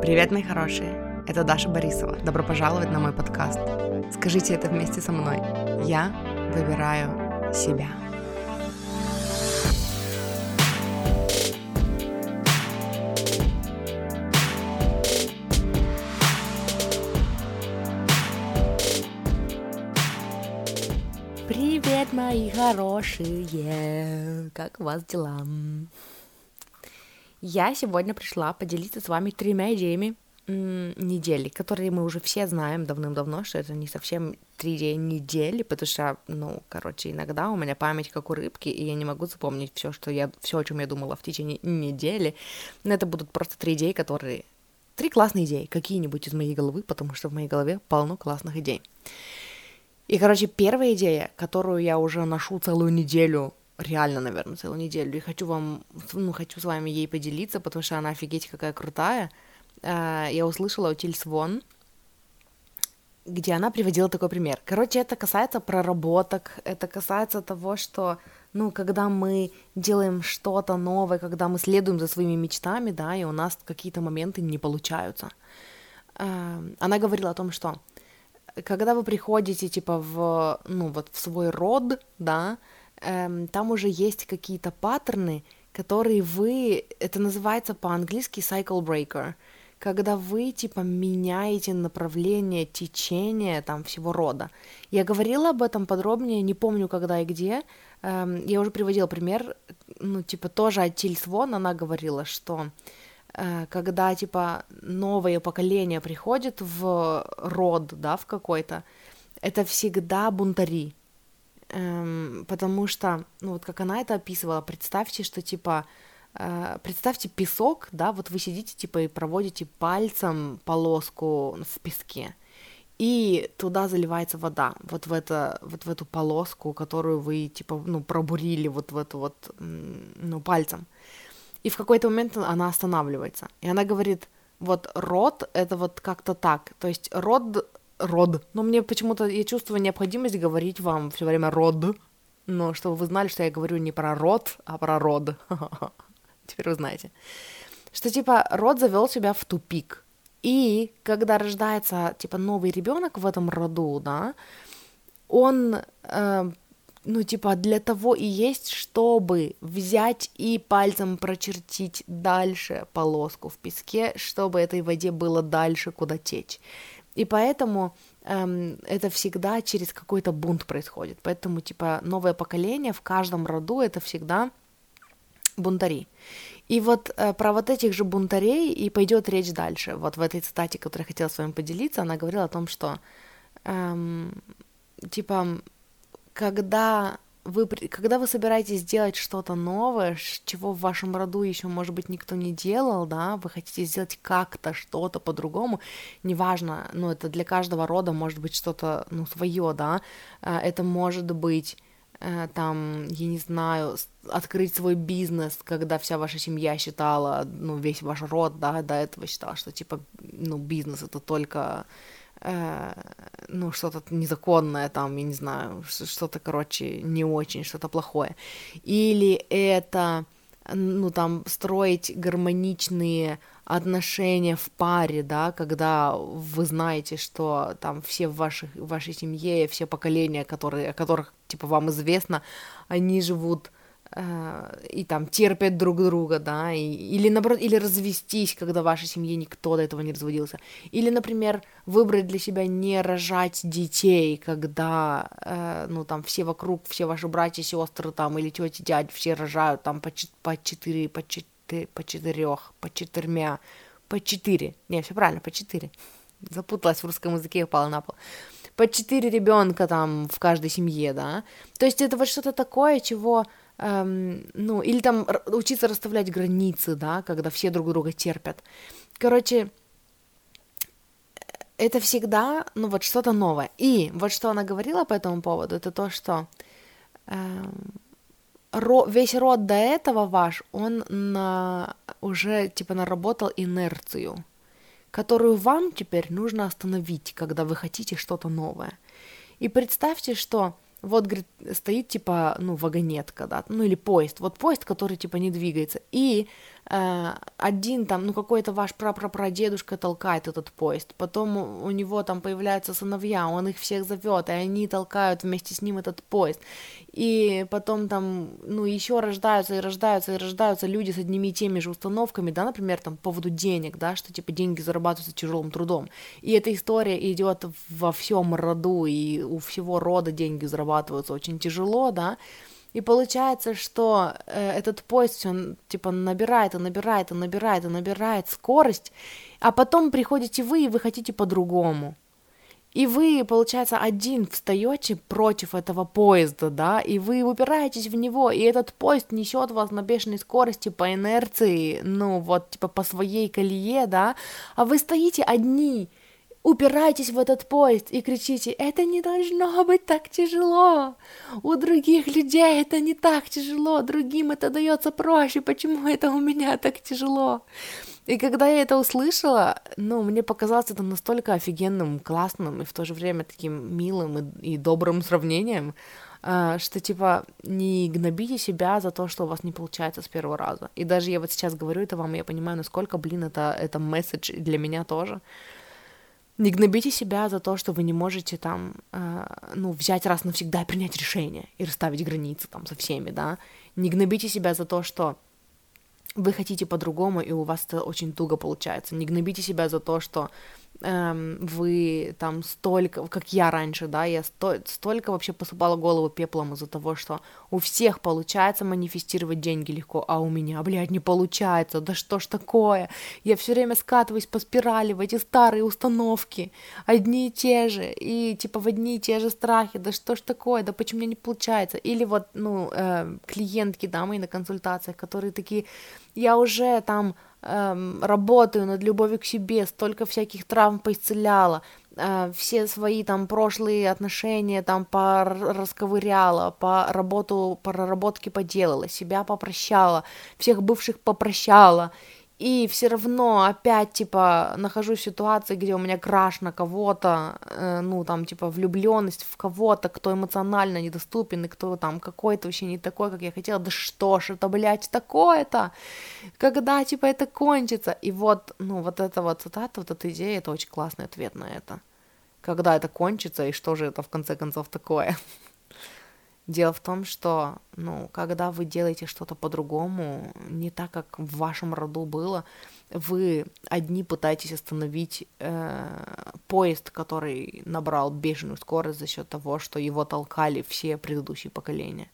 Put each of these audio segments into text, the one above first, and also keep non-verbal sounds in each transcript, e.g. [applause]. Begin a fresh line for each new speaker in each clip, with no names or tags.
Привет, мои хорошие! Это Даша Борисова. Добро пожаловать на мой подкаст. Скажите это вместе со мной. Я выбираю себя. Привет, мои хорошие! Как у вас дела? Я сегодня пришла поделиться с вами тремя идеями недели, которые мы уже все знаем давным-давно, что это не совсем три дня недели, потому что, ну, короче, иногда у меня память как у рыбки, и я не могу запомнить все, что я, все, о чем я думала в течение недели. Но это будут просто три идеи, которые три классные идеи, какие-нибудь из моей головы, потому что в моей голове полно классных идей. И, короче, первая идея, которую я уже ношу целую неделю реально, наверное, целую неделю. И хочу вам, ну, хочу с вами ей поделиться, потому что она офигеть какая крутая. А, я услышала у Тильс Вон, где она приводила такой пример. Короче, это касается проработок, это касается того, что, ну, когда мы делаем что-то новое, когда мы следуем за своими мечтами, да, и у нас какие-то моменты не получаются. А, она говорила о том, что когда вы приходите, типа, в, ну, вот в свой род, да, эм, там уже есть какие-то паттерны, которые вы, это называется по-английски cycle breaker, когда вы, типа, меняете направление течения там всего рода. Я говорила об этом подробнее, не помню когда и где, эм, я уже приводила пример, ну, типа, тоже от Тильс Вон она говорила, что э, когда, типа, новое поколение приходит в род, да, в какой-то, это всегда бунтари, эм, потому что, ну вот как она это описывала, представьте, что типа, э, представьте песок, да, вот вы сидите типа и проводите пальцем полоску в песке, и туда заливается вода, вот в, это, вот в эту полоску, которую вы типа, ну, пробурили вот в эту вот, ну, пальцем. И в какой-то момент она останавливается, и она говорит, вот рот это вот как-то так, то есть рот род. Но мне почему-то, я чувствую необходимость говорить вам все время род. Но чтобы вы знали, что я говорю не про род, а про род. [laughs] Теперь вы знаете. Что типа род завел себя в тупик. И когда рождается типа новый ребенок в этом роду, да, он э, ну, типа, для того и есть, чтобы взять и пальцем прочертить дальше полоску в песке, чтобы этой воде было дальше куда течь. И поэтому эм, это всегда через какой-то бунт происходит. Поэтому, типа, новое поколение в каждом роду это всегда бунтари. И вот э, про вот этих же бунтарей и пойдет речь дальше. Вот в этой цитате, которую я хотела с вами поделиться, она говорила о том, что эм, типа, когда вы, когда вы собираетесь сделать что-то новое, чего в вашем роду еще, может быть, никто не делал, да, вы хотите сделать как-то что-то по-другому, неважно, ну, это для каждого рода может быть что-то, ну, свое, да, а, это может быть э, там, я не знаю, открыть свой бизнес, когда вся ваша семья считала, ну, весь ваш род, да, до этого считал, что, типа, ну, бизнес это только ну, что-то незаконное там, я не знаю, что-то, короче, не очень, что-то плохое. Или это, ну, там, строить гармоничные отношения в паре, да, когда вы знаете, что там все в, ваших, в вашей семье, все поколения, которые, о которых, типа, вам известно, они живут Э, и там терпят друг друга, да, и, или наоборот, или развестись, когда в вашей семье никто до этого не разводился, или, например, выбрать для себя не рожать детей, когда, э, ну, там, все вокруг, все ваши братья, сестры, там, или тети, дядь, все рожают, там, по, по четыре, по четыре, по четырех, по четырьмя, по четыре, не, все правильно, по четыре, запуталась в русском языке и упала на пол, по четыре ребенка там в каждой семье, да, то есть это вот что-то такое, чего эм, ну, или там учиться расставлять границы, да, когда все друг друга терпят. Короче, это всегда, ну, вот что-то новое. И вот что она говорила по этому поводу, это то, что эм, ро, весь род до этого ваш, он на, уже, типа, наработал инерцию, которую вам теперь нужно остановить, когда вы хотите что-то новое. И представьте, что вот, говорит, стоит, типа, ну, вагонетка, да, ну, или поезд, вот поезд, который, типа, не двигается, и э, один там, ну какой-то ваш прапрапрадедушка толкает этот поезд, потом у, у него там появляются сыновья, он их всех зовет, и они толкают вместе с ним этот поезд, и потом там, ну еще рождаются и рождаются и рождаются люди с одними и теми же установками, да, например, там по поводу денег, да, что типа деньги зарабатываются тяжелым трудом, и эта история идет во всем роду, и у всего рода деньги зарабатываются очень тяжело, да, и получается, что э, этот поезд он типа набирает и набирает и набирает и набирает скорость, а потом приходите вы и вы хотите по-другому. И вы, получается, один встаете против этого поезда, да, и вы упираетесь в него, и этот поезд несет вас на бешеной скорости по инерции, ну вот, типа по своей колее, да, а вы стоите одни, упираетесь в этот поезд и кричите, это не должно быть так тяжело, у других людей это не так тяжело, другим это дается проще, почему это у меня так тяжело? И когда я это услышала, ну, мне показалось это настолько офигенным, классным и в то же время таким милым и, и добрым сравнением, а, что типа не гнобите себя за то, что у вас не получается с первого раза. И даже я вот сейчас говорю это вам, и я понимаю, насколько, блин, это, это месседж для меня тоже. Не гнобите себя за то, что вы не можете там, э, ну, взять раз навсегда принять решение и расставить границы там со всеми, да. Не гнобите себя за то, что вы хотите по-другому, и у вас это очень туго получается. Не гнобите себя за то, что эм, вы там столько, как я раньше, да, я сто, столько вообще посыпала голову пеплом из-за того, что у всех получается манифестировать деньги легко, а у меня, блядь, не получается, да что ж такое? Я все время скатываюсь по спирали в эти старые установки, одни и те же, и типа в одни и те же страхи, да что ж такое, да почему мне не получается? Или вот, ну, э, клиентки, да, мои на консультациях, которые такие, я уже там эм, работаю над любовью к себе, столько всяких травм поисцеляла, э, все свои там прошлые отношения там порасковыряла, по работу, по проработки поделала, себя попрощала, всех бывших попрощала, и все равно опять, типа, нахожусь в ситуации, где у меня краш на кого-то, э, ну, там, типа, влюбленность в кого-то, кто эмоционально недоступен, и кто там какой-то вообще не такой, как я хотела, да что ж это, блядь, такое-то, когда, типа, это кончится, и вот, ну, вот эта вот цитата, вот эта идея, это очень классный ответ на это, когда это кончится, и что же это, в конце концов, такое. Дело в том, что, ну, когда вы делаете что-то по-другому, не так, как в вашем роду было, вы одни пытаетесь остановить э, поезд, который набрал бешеную скорость за счет того, что его толкали все предыдущие поколения.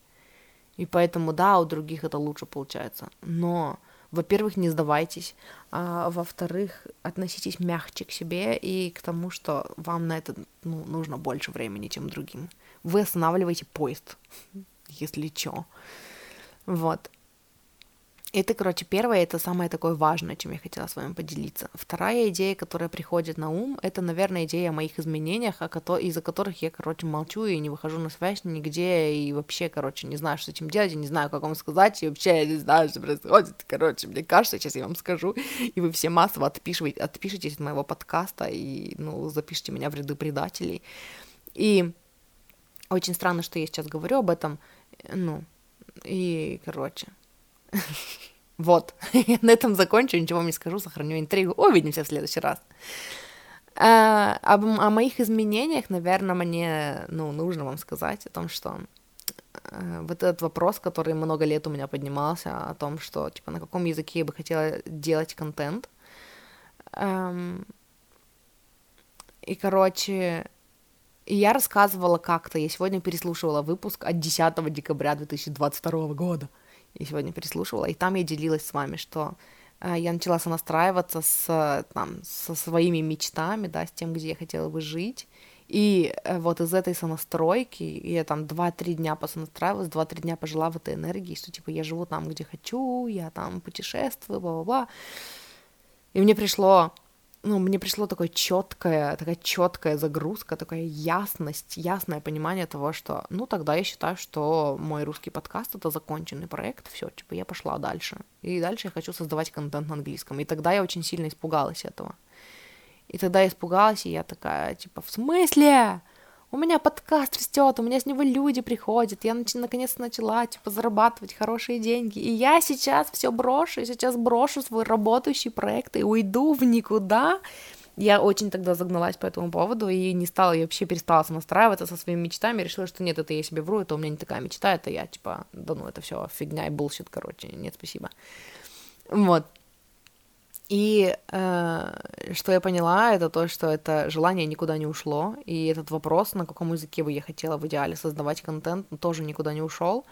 И поэтому, да, у других это лучше получается. Но, во-первых, не сдавайтесь, а во-вторых, относитесь мягче к себе и к тому, что вам на это ну, нужно больше времени, чем другим вы останавливаете поезд, [laughs] если чё. Вот. Это, короче, первое, это самое такое важное, чем я хотела с вами поделиться. Вторая идея, которая приходит на ум, это, наверное, идея о моих изменениях, из-за которых я, короче, молчу и не выхожу на связь нигде, и вообще, короче, не знаю, что с этим делать, и не знаю, как вам сказать, и вообще я не знаю, что происходит. Короче, мне кажется, сейчас я вам скажу, и вы все массово отпишите, отпишитесь от моего подкаста и, ну, запишите меня в ряды предателей. И очень странно, что я сейчас говорю об этом. Ну, и, короче. [laughs] Вот. [laughs] На этом закончу, ничего не скажу, сохраню интригу. Увидимся в следующий раз. А, об, о моих изменениях, наверное, мне ну, нужно вам сказать о том, что э, вот этот вопрос, который много лет у меня поднимался, о том, что, типа, на каком языке я бы хотела делать контент. Эм, и, короче, и я рассказывала как-то, я сегодня переслушивала выпуск от 10 декабря 2022 года. Я сегодня переслушивала, и там я делилась с вами, что э, я начала сонастраиваться с, там, со своими мечтами, да, с тем, где я хотела бы жить. И э, вот из этой сонастройки я там 2-3 дня посонастраивалась, 2-3 дня пожила в этой энергии, что типа я живу там, где хочу, я там путешествую, бла-бла-бла. И мне пришло ну, мне пришло такое четкое, такая четкая загрузка, такая ясность, ясное понимание того, что, ну, тогда я считаю, что мой русский подкаст это законченный проект, все, типа, я пошла дальше. И дальше я хочу создавать контент на английском. И тогда я очень сильно испугалась этого. И тогда я испугалась, и я такая, типа, в смысле? У меня подкаст растет, у меня с него люди приходят, я нач- наконец-то начала, типа, зарабатывать хорошие деньги, и я сейчас все брошу, я сейчас брошу свой работающий проект и уйду в никуда, я очень тогда загналась по этому поводу и не стала, я вообще перестала настраиваться со своими мечтами, решила, что нет, это я себе вру, это у меня не такая мечта, это я, типа, да ну, это все фигня и bullshit, короче, нет, спасибо. Вот. И э, что я поняла, это то, что это желание никуда не ушло, и этот вопрос, на каком языке бы я хотела в идеале создавать контент, тоже никуда не ушел.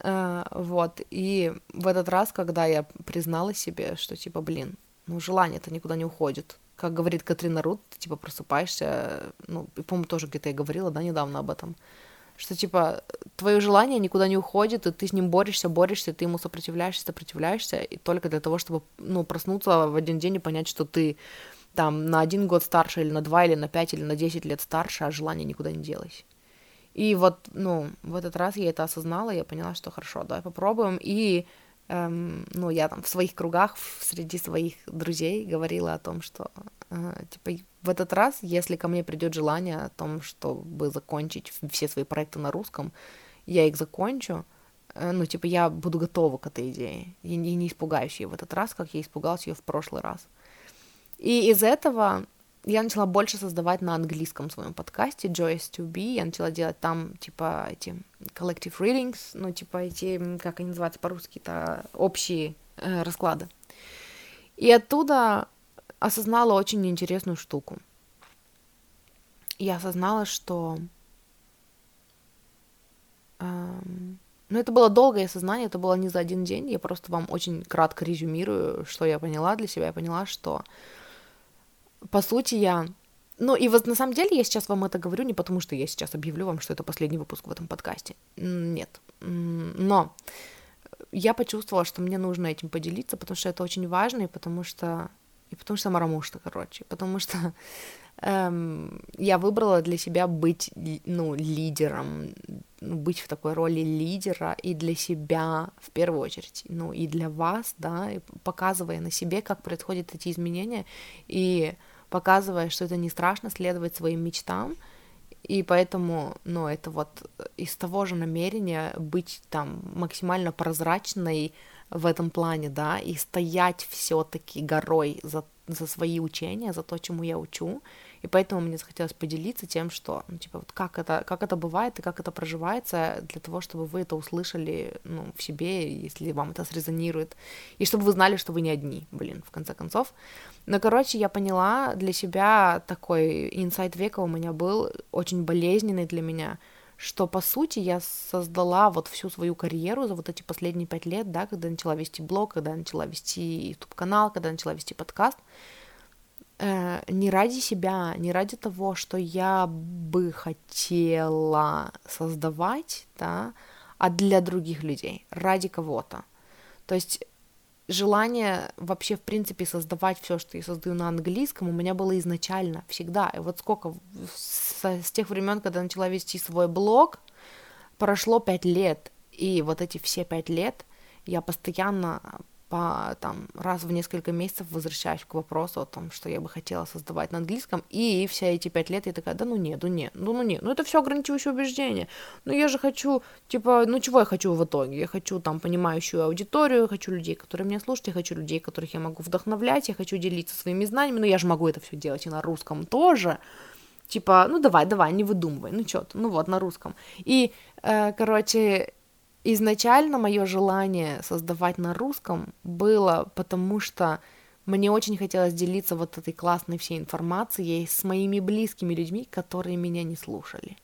Э, вот, и в этот раз, когда я признала себе, что типа, блин, ну желание-то никуда не уходит, как говорит Катрина Рут, ты типа просыпаешься, ну, по-моему, тоже где-то я говорила, да, недавно об этом, что типа твое желание никуда не уходит, и ты с ним борешься, борешься, ты ему сопротивляешься, сопротивляешься, и только для того, чтобы, ну, проснуться в один день и понять, что ты там на один год старше, или на два, или на пять, или на десять лет старше, а желание никуда не делось. И вот, ну, в этот раз я это осознала, я поняла, что хорошо, давай попробуем, и эм, ну, я там в своих кругах, среди своих друзей говорила о том, что, э, типа, в этот раз, если ко мне придет желание о том, чтобы закончить все свои проекты на русском, я их закончу, э, ну, типа, я буду готова к этой идее, и не, испугаюсь ее в этот раз, как я испугалась ее в прошлый раз. И из этого я начала больше создавать на английском своем подкасте Joyce to Be, я начала делать там, типа, эти collective readings, ну, типа, эти, как они называются по-русски, это общие э, расклады. И оттуда осознала очень интересную штуку. Я осознала, что... Эм, ну, это было долгое осознание, это было не за один день, я просто вам очень кратко резюмирую, что я поняла для себя. Я поняла, что по сути, я... Ну, и вот на самом деле я сейчас вам это говорю не потому, что я сейчас объявлю вам, что это последний выпуск в этом подкасте. Нет. Но я почувствовала, что мне нужно этим поделиться, потому что это очень важно, и потому что... И потому что марамушта, короче. Потому что [laughs] эм, я выбрала для себя быть, ну, лидером, ну, быть в такой роли лидера и для себя в первую очередь, ну, и для вас, да, и показывая на себе, как происходят эти изменения, и показывая, что это не страшно следовать своим мечтам, и поэтому, ну, это вот из того же намерения быть там максимально прозрачной в этом плане, да, и стоять все-таки горой за, за свои учения, за то, чему я учу, и поэтому мне захотелось поделиться тем, что, ну, типа, вот как это, как это бывает и как это проживается, для того, чтобы вы это услышали, ну, в себе, если вам это срезонирует, и чтобы вы знали, что вы не одни, блин, в конце концов. Но, короче, я поняла для себя такой инсайт века у меня был, очень болезненный для меня, что, по сути, я создала вот всю свою карьеру за вот эти последние пять лет, да, когда начала вести блог, когда начала вести YouTube-канал, когда начала вести подкаст, э, не ради себя, не ради того, что я бы хотела создавать, да, а для других людей, ради кого-то. То есть желание вообще, в принципе, создавать все, что я создаю на английском, у меня было изначально, всегда. И вот сколько, с, с тех времен, когда начала вести свой блог, прошло пять лет. И вот эти все пять лет я постоянно по, там, раз в несколько месяцев возвращаюсь к вопросу о том, что я бы хотела создавать на английском, и все эти пять лет я такая, да ну нет, ну нет, ну, ну нет, ну это все ограничивающее убеждение, ну я же хочу, типа, ну чего я хочу в итоге, я хочу там понимающую аудиторию, я хочу людей, которые меня слушают, я хочу людей, которых я могу вдохновлять, я хочу делиться своими знаниями, но я же могу это все делать и на русском тоже, типа, ну давай, давай, не выдумывай, ну что ты, ну вот, на русском. И, э, короче, изначально мое желание создавать на русском было потому, что мне очень хотелось делиться вот этой классной всей информацией с моими близкими людьми, которые меня не слушали.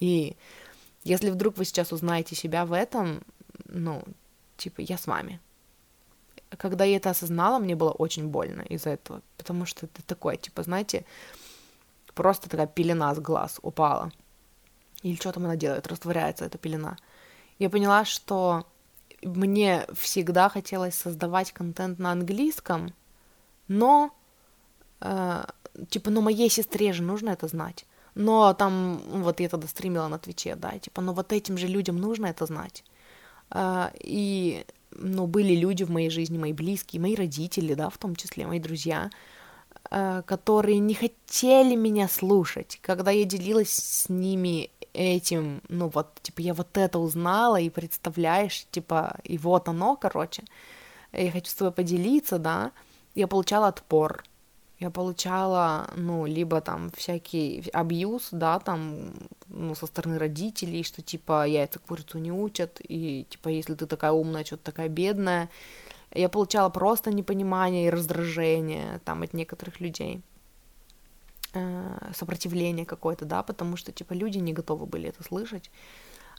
И если вдруг вы сейчас узнаете себя в этом, ну, типа, я с вами. Когда я это осознала, мне было очень больно из-за этого, потому что это такое, типа, знаете, просто такая пелена с глаз упала – или что там она делает, растворяется эта пелена. Я поняла, что мне всегда хотелось создавать контент на английском, но э, типа, ну моей сестре же нужно это знать. Но там, вот я тогда стримила на Твиче, да, типа, ну вот этим же людям нужно это знать. Э, и, ну, были люди в моей жизни, мои близкие, мои родители, да, в том числе, мои друзья, которые не хотели меня слушать, когда я делилась с ними этим, ну вот, типа, я вот это узнала, и представляешь, типа, и вот оно, короче, я хочу с тобой поделиться, да, я получала отпор, я получала, ну, либо там всякий абьюз, да, там, ну, со стороны родителей, что, типа, яйца курицу не учат, и, типа, если ты такая умная, что-то такая бедная, я получала просто непонимание и раздражение, там, от некоторых людей, э, сопротивление какое-то, да, потому что, типа, люди не готовы были это слышать,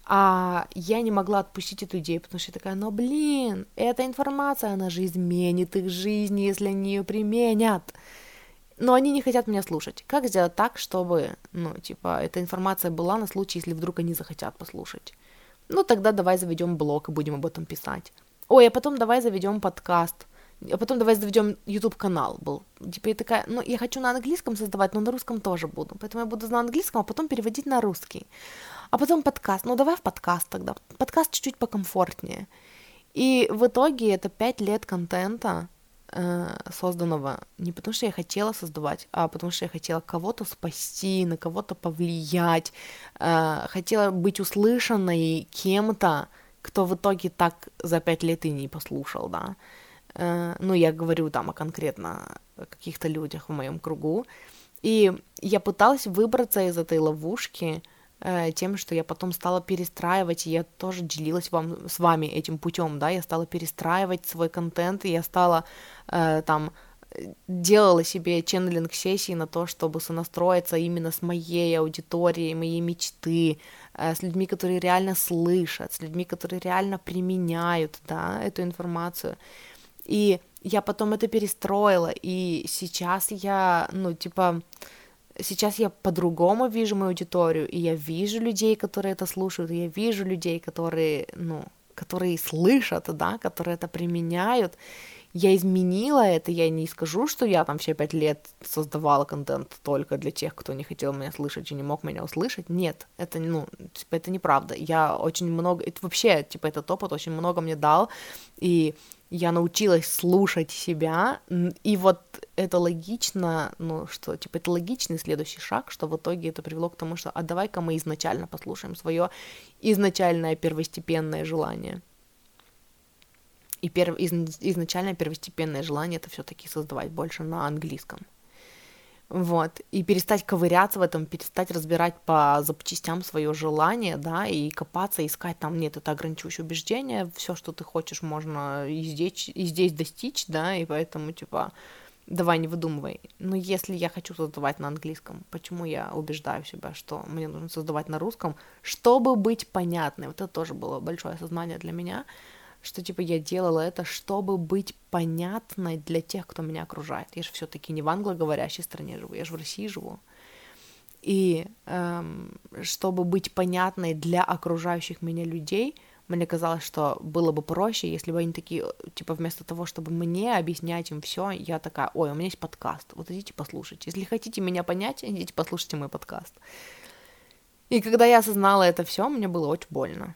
а я не могла отпустить эту идею, потому что я такая, ну блин, эта информация, она же изменит их жизнь, если они ее применят но они не хотят меня слушать. Как сделать так, чтобы, ну, типа, эта информация была на случай, если вдруг они захотят послушать? Ну, тогда давай заведем блог и будем об этом писать. Ой, а потом давай заведем подкаст. А потом давай заведем YouTube канал был. Типа я такая, ну я хочу на английском создавать, но на русском тоже буду. Поэтому я буду на английском, а потом переводить на русский. А потом подкаст. Ну давай в подкаст тогда. Подкаст чуть-чуть покомфортнее. И в итоге это пять лет контента, э, созданного не потому, что я хотела создавать, а потому что я хотела кого-то спасти, на кого-то повлиять, э, хотела быть услышанной кем-то, кто в итоге так за пять лет и не послушал, да. Э, ну, я говорю там о конкретно каких-то людях в моем кругу. И я пыталась выбраться из этой ловушки, Э, тем, что я потом стала перестраивать, и я тоже делилась вам, с вами этим путем, да, я стала перестраивать свой контент, и я стала э, там делала себе ченнелинг сессии на то, чтобы сонастроиться именно с моей аудиторией, моей мечты, э, с людьми, которые реально слышат, с людьми, которые реально применяют, да, эту информацию. И я потом это перестроила, и сейчас я, ну, типа, сейчас я по-другому вижу мою аудиторию, и я вижу людей, которые это слушают, и я вижу людей, которые, ну, которые слышат, да, которые это применяют. Я изменила это, я не скажу, что я там все пять лет создавала контент только для тех, кто не хотел меня слышать и не мог меня услышать. Нет, это, ну, типа, это неправда. Я очень много, это вообще, типа, этот опыт очень много мне дал, и я научилась слушать себя, и вот это логично, ну что, типа, это логичный следующий шаг, что в итоге это привело к тому, что, а давай-ка мы изначально послушаем свое изначальное первостепенное желание. И перв... из... изначальное первостепенное желание это все-таки создавать больше на английском. Вот, и перестать ковыряться в этом, перестать разбирать по запчастям свое желание, да, и копаться, искать там, нет, это ограничивающее убеждение, все, что ты хочешь, можно и здесь, и здесь достичь, да, и поэтому, типа, давай не выдумывай. Но если я хочу создавать на английском, почему я убеждаю себя, что мне нужно создавать на русском, чтобы быть понятной? Вот это тоже было большое осознание для меня, что типа я делала это, чтобы быть понятной для тех, кто меня окружает. Я же все-таки не в англоговорящей стране живу, я же в России живу. И эм, чтобы быть понятной для окружающих меня людей, мне казалось, что было бы проще, если бы они такие, типа, вместо того, чтобы мне объяснять им все, я такая, ой, у меня есть подкаст, вот идите послушайте. Если хотите меня понять, идите послушайте мой подкаст. И когда я осознала это все, мне было очень больно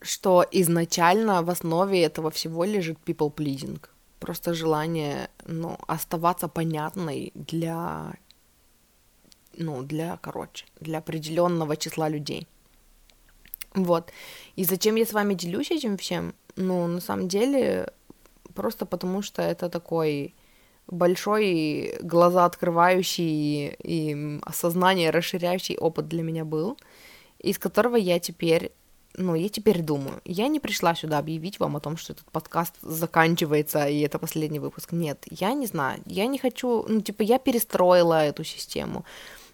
что изначально в основе этого всего лежит people pleasing. Просто желание, ну, оставаться понятной для, ну, для, короче, для определенного числа людей. Вот. И зачем я с вами делюсь этим всем? Ну, на самом деле, просто потому что это такой большой глаза открывающий и осознание расширяющий опыт для меня был, из которого я теперь ну, я теперь думаю, я не пришла сюда объявить вам о том, что этот подкаст заканчивается, и это последний выпуск. Нет, я не знаю, я не хочу, ну, типа, я перестроила эту систему,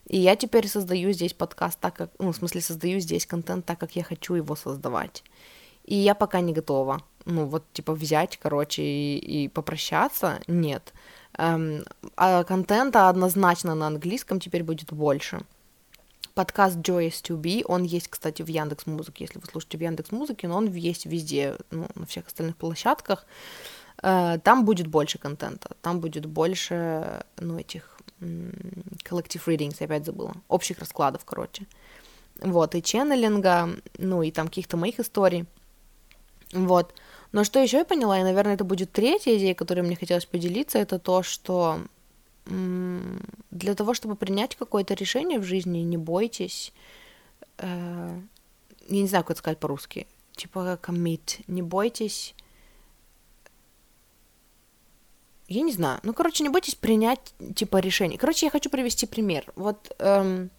и я теперь создаю здесь подкаст так, как, ну, в смысле, создаю здесь контент так, как я хочу его создавать. И я пока не готова, ну, вот, типа, взять, короче, и, и попрощаться, нет. Эм, а контента однозначно на английском теперь будет больше подкаст Joyous to Be, он есть, кстати, в Яндекс Музыке, если вы слушаете в Яндекс Музыке, но он есть везде, ну, на всех остальных площадках. Э, там будет больше контента, там будет больше, ну, этих collective readings, я опять забыла, общих раскладов, короче. Вот, и ченнелинга, ну, и там каких-то моих историй. Вот. Но что еще я поняла, и, наверное, это будет третья идея, которой мне хотелось поделиться, это то, что для того, чтобы принять какое-то решение в жизни, не бойтесь, э, я не знаю, как это сказать по-русски, типа commit, не бойтесь, я не знаю, ну, короче, не бойтесь принять, типа, решение. Короче, я хочу привести пример. Вот эм,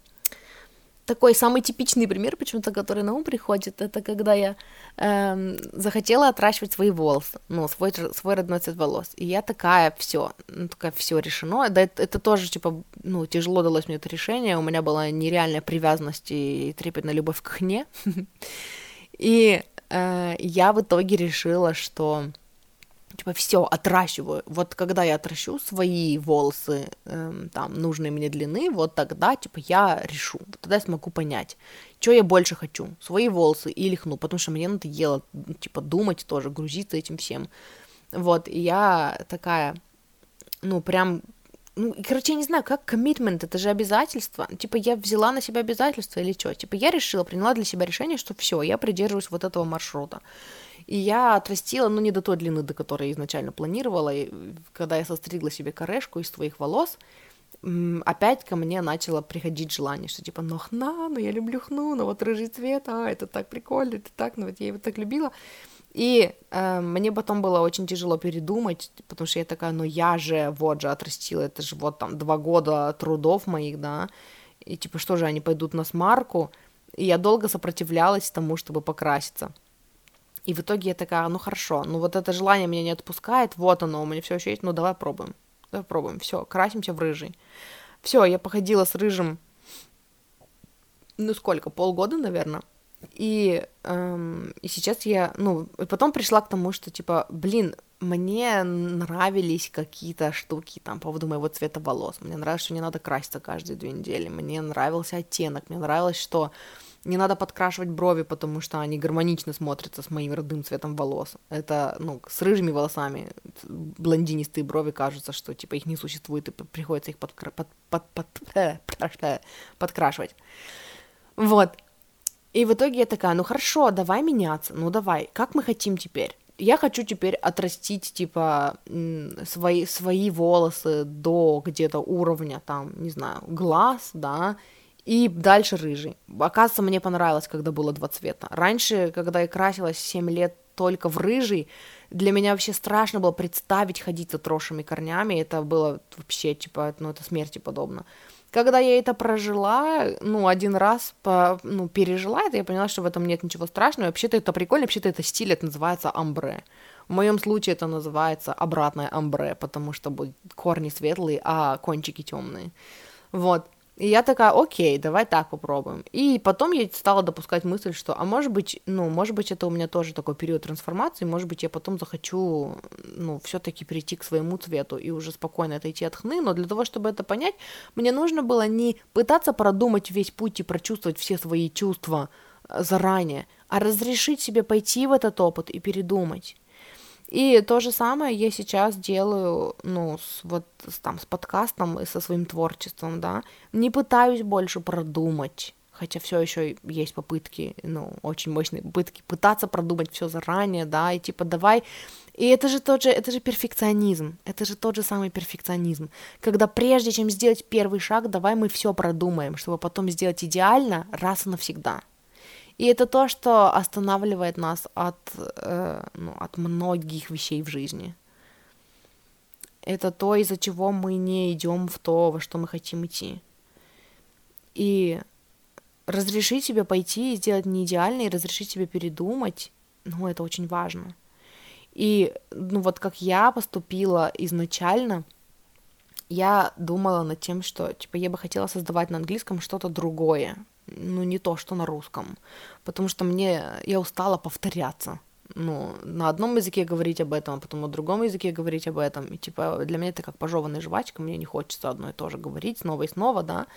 такой самый типичный пример, почему-то, который на ум приходит, это когда я эм, захотела отращивать свои волосы, ну, свой, свой родной цвет волос. И я такая, все, ну, такая, все решено. Да, это, это тоже, типа, ну, тяжело далось мне это решение. У меня была нереальная привязанность и трепетная любовь к хне. [laughs] И э, я в итоге решила, что типа, все, отращиваю. Вот когда я отращу свои волосы, эм, там, нужной мне длины, вот тогда, типа, я решу. Вот тогда я смогу понять, что я больше хочу, свои волосы или хну, потому что мне надоело, типа, думать тоже, грузиться этим всем. Вот, и я такая, ну, прям ну, короче, я не знаю, как коммитмент, это же обязательство. Типа, я взяла на себя обязательство или что? Типа, я решила, приняла для себя решение, что все, я придерживаюсь вот этого маршрута. И я отрастила, ну, не до той длины, до которой изначально планировала. И когда я состригла себе корешку из твоих волос, опять ко мне начало приходить желание, что типа, ну хна, ну я люблю хну, ну вот рыжий цвет, а, это так прикольно, это так, ну вот я его так любила. И э, мне потом было очень тяжело передумать, потому что я такая, ну я же, вот же отрастила, это же вот там два года трудов моих, да, и типа, что же, они пойдут на смарку, и я долго сопротивлялась тому, чтобы покраситься. И в итоге я такая, ну хорошо, ну вот это желание меня не отпускает, вот оно у меня все еще есть, ну давай пробуем. Давай пробуем, все, красимся в рыжий. Все, я походила с рыжим, ну сколько, полгода, наверное. И, эм, и сейчас я, ну, и потом пришла к тому, что, типа, блин, мне нравились какие-то штуки там по поводу моего цвета волос. Мне нравилось, что не надо краситься каждые две недели. Мне нравился оттенок. Мне нравилось, что не надо подкрашивать брови, потому что они гармонично смотрятся с моим родным цветом волос. Это, ну, с рыжими волосами блондинистые брови кажутся, что, типа, их не существует, и приходится их подкра... под... Под... Под... Под... [laughs] подкрашивать. Вот. И в итоге я такая, ну хорошо, давай меняться, ну давай, как мы хотим теперь? Я хочу теперь отрастить, типа, свои, свои волосы до где-то уровня, там, не знаю, глаз, да, и дальше рыжий. Оказывается, мне понравилось, когда было два цвета. Раньше, когда я красилась 7 лет только в рыжий, для меня вообще страшно было представить ходить с отросшими корнями. Это было вообще, типа, ну, это смерти подобно. Когда я это прожила, ну, один раз по, ну, пережила это, я поняла, что в этом нет ничего страшного. Вообще-то это прикольно, вообще-то это стиль, это называется амбре. В моем случае это называется обратное амбре, потому что будут корни светлые, а кончики темные. Вот. И я такая, окей, давай так попробуем. И потом я стала допускать мысль, что, а может быть, ну, может быть, это у меня тоже такой период трансформации, может быть, я потом захочу, ну, все-таки перейти к своему цвету и уже спокойно отойти от хны, но для того, чтобы это понять, мне нужно было не пытаться продумать весь путь и прочувствовать все свои чувства э, заранее, а разрешить себе пойти в этот опыт и передумать. И то же самое я сейчас делаю, ну, с, вот с, там, с подкастом и со своим творчеством, да. Не пытаюсь больше продумать, хотя все еще есть попытки, ну, очень мощные попытки пытаться продумать все заранее, да, и типа давай. И это же тот же, это же перфекционизм, это же тот же самый перфекционизм, когда прежде чем сделать первый шаг, давай мы все продумаем, чтобы потом сделать идеально раз и навсегда. И это то, что останавливает нас от, э, ну, от многих вещей в жизни. Это то, из-за чего мы не идем в то, во что мы хотим идти. И разрешить себе пойти и сделать не идеально, и разрешить себе передумать, ну, это очень важно. И, ну, вот как я поступила изначально, я думала над тем, что, типа, я бы хотела создавать на английском что-то другое, ну, не то, что на русском, потому что мне, я устала повторяться, ну, на одном языке говорить об этом, а потом на другом языке говорить об этом, и, типа, для меня это как пожеванная жвачка, мне не хочется одно и то же говорить снова и снова, да,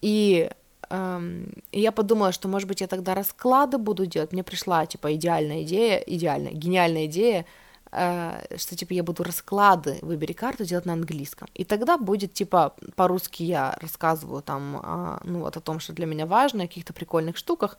и, эм, я подумала, что, может быть, я тогда расклады буду делать, мне пришла, типа, идеальная идея, идеальная, гениальная идея, что, типа, я буду расклады «Выбери карту» делать на английском. И тогда будет, типа, по-русски я рассказываю там, э, ну, вот о том, что для меня важно, о каких-то прикольных штуках,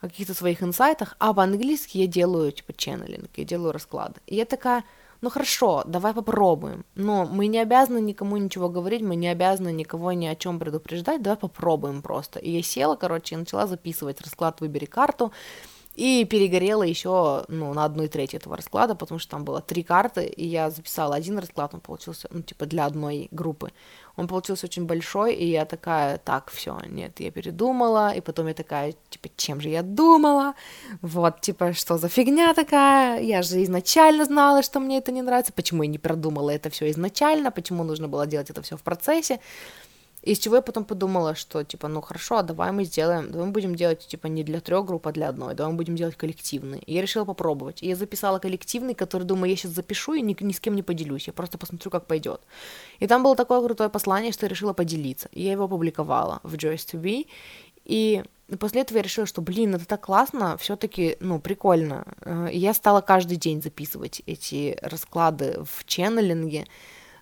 о каких-то своих инсайтах, а по-английски я делаю, типа, ченнелинг, я делаю расклады. И я такая, ну хорошо, давай попробуем. Но мы не обязаны никому ничего говорить, мы не обязаны никого ни о чем предупреждать, давай попробуем просто. И я села, короче, и начала записывать расклад «Выбери карту», и перегорела еще, ну, на одной трети этого расклада, потому что там было три карты, и я записала один расклад, он получился, ну, типа, для одной группы. Он получился очень большой, и я такая, так, все, нет, я передумала, и потом я такая, типа, чем же я думала? Вот, типа, что за фигня такая? Я же изначально знала, что мне это не нравится, почему я не продумала это все изначально, почему нужно было делать это все в процессе. Из чего я потом подумала, что, типа, ну хорошо, а давай мы сделаем, давай мы будем делать, типа, не для трех групп, а для одной, давай мы будем делать коллективный. И я решила попробовать. И я записала коллективный, который, думаю, я сейчас запишу и ни, ни с кем не поделюсь, я просто посмотрю, как пойдет. И там было такое крутое послание, что я решила поделиться. И я его опубликовала в Joyce to Be. И после этого я решила, что, блин, это так классно, все-таки, ну, прикольно. Э, и я стала каждый день записывать эти расклады в ченнелинге,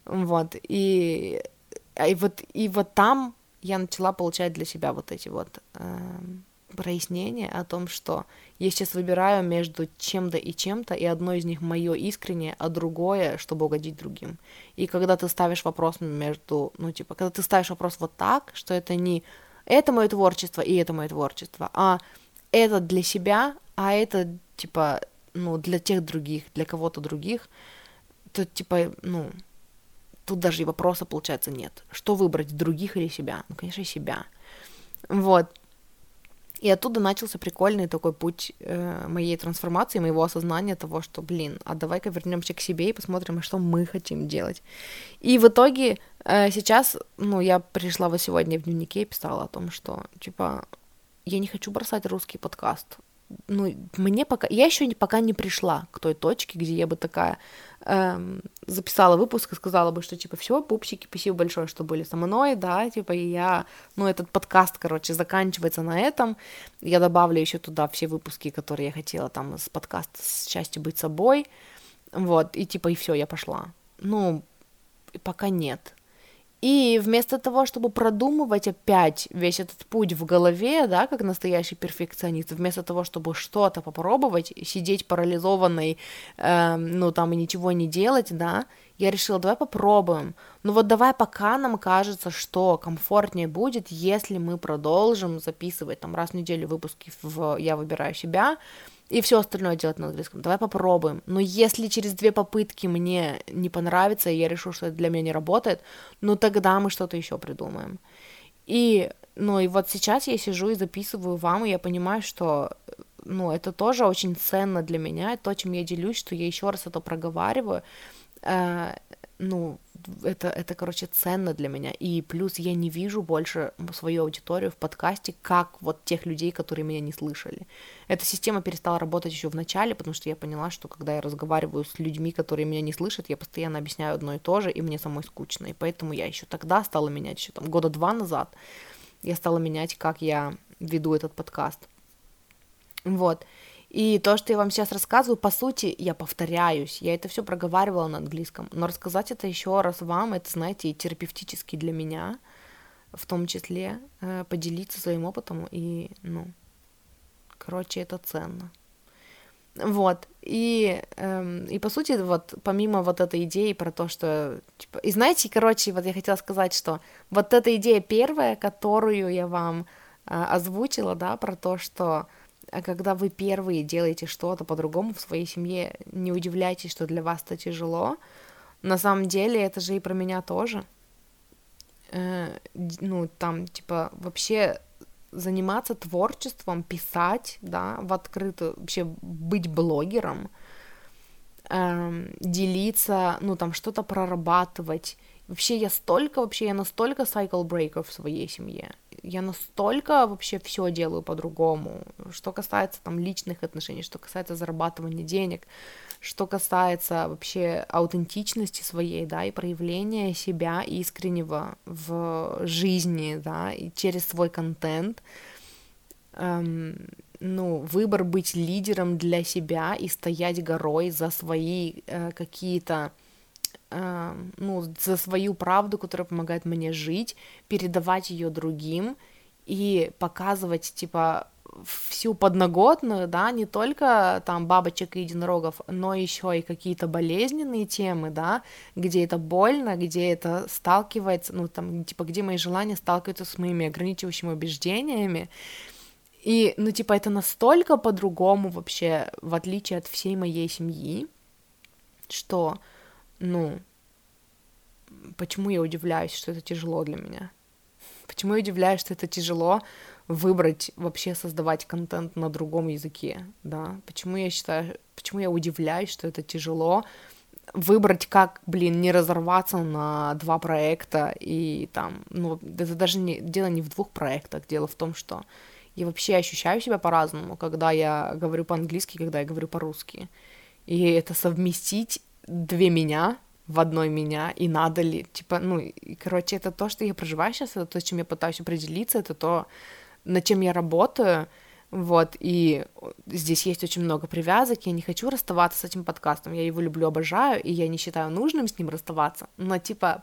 вот, и и вот, и вот там я начала получать для себя вот эти вот э, прояснения о том, что я сейчас выбираю между чем-то и чем-то, и одно из них мое искреннее, а другое, чтобы угодить другим. И когда ты ставишь вопрос между, ну, типа, когда ты ставишь вопрос вот так, что это не это мое творчество и это мое творчество, а это для себя, а это, типа, ну, для тех других, для кого-то других, то, типа, ну, тут даже и вопроса, получается, нет. Что выбрать, других или себя? Ну, конечно, себя. Вот. И оттуда начался прикольный такой путь э, моей трансформации, моего осознания того, что, блин, а давай-ка вернемся к себе и посмотрим, что мы хотим делать. И в итоге э, сейчас, ну, я пришла вот сегодня в дневнике и писала о том, что, типа, я не хочу бросать русский подкаст ну, мне пока, я еще не, пока не пришла к той точке, где я бы такая эм, записала выпуск и сказала бы, что, типа, все, пупсики, спасибо большое, что были со мной, да, типа, и я, ну, этот подкаст, короче, заканчивается на этом, я добавлю еще туда все выпуски, которые я хотела, там, с подкаста с счастью быть собой, вот, и, типа, и все, я пошла. Ну, пока нет, и вместо того, чтобы продумывать опять весь этот путь в голове, да, как настоящий перфекционист, вместо того, чтобы что-то попробовать, сидеть парализованной, э, ну, там, и ничего не делать, да, я решила, давай попробуем. Ну вот давай пока нам кажется, что комфортнее будет, если мы продолжим записывать там раз в неделю выпуски в «Я выбираю себя», и все остальное делать на английском. Давай попробуем. Но если через две попытки мне не понравится, и я решу, что это для меня не работает, ну тогда мы что-то еще придумаем. И, ну и вот сейчас я сижу и записываю вам, и я понимаю, что ну, это тоже очень ценно для меня, то, чем я делюсь, что я еще раз это проговариваю, э, ну, это, это, короче, ценно для меня. И плюс я не вижу больше свою аудиторию в подкасте, как вот тех людей, которые меня не слышали. Эта система перестала работать еще в начале, потому что я поняла, что когда я разговариваю с людьми, которые меня не слышат, я постоянно объясняю одно и то же, и мне самой скучно. И поэтому я еще тогда стала менять, еще там года два назад, я стала менять, как я веду этот подкаст. Вот. И то, что я вам сейчас рассказываю, по сути, я повторяюсь, я это все проговаривала на английском, но рассказать это еще раз вам, это, знаете, и терапевтически для меня, в том числе, э, поделиться своим опытом, и, ну, короче, это ценно. Вот, и, эм, и по сути, вот, помимо вот этой идеи про то, что, типа, и знаете, короче, вот я хотела сказать, что вот эта идея первая, которую я вам э, озвучила, да, про то, что а когда вы первые делаете что-то по-другому в своей семье, не удивляйтесь, что для вас это тяжело. На самом деле это же и про меня тоже. Э, ну, там, типа, вообще заниматься творчеством, писать, да, в открытую, вообще быть блогером, э, делиться, ну, там, что-то прорабатывать. Вообще я столько, вообще я настолько cycle breaker в своей семье я настолько вообще все делаю по-другому, что касается там личных отношений, что касается зарабатывания денег, что касается вообще аутентичности своей, да, и проявления себя искреннего в жизни, да, и через свой контент, эм, ну, выбор быть лидером для себя и стоять горой за свои э, какие-то ну, за свою правду, которая помогает мне жить, передавать ее другим и показывать, типа, всю подноготную, да, не только там бабочек и единорогов, но еще и какие-то болезненные темы, да, где это больно, где это сталкивается, ну, там, типа, где мои желания сталкиваются с моими ограничивающими убеждениями, и, ну, типа, это настолько по-другому вообще, в отличие от всей моей семьи, что, ну, почему я удивляюсь, что это тяжело для меня? Почему я удивляюсь, что это тяжело выбрать вообще создавать контент на другом языке, да? Почему я считаю, почему я удивляюсь, что это тяжело выбрать, как, блин, не разорваться на два проекта и там, ну, это даже не, дело не в двух проектах, дело в том, что я вообще ощущаю себя по-разному, когда я говорю по-английски, когда я говорю по-русски. И это совместить две меня в одной меня, и надо ли, типа, ну, и, короче, это то, что я проживаю сейчас, это то, с чем я пытаюсь определиться, это то, над чем я работаю, вот, и здесь есть очень много привязок, я не хочу расставаться с этим подкастом, я его люблю, обожаю, и я не считаю нужным с ним расставаться, но, типа,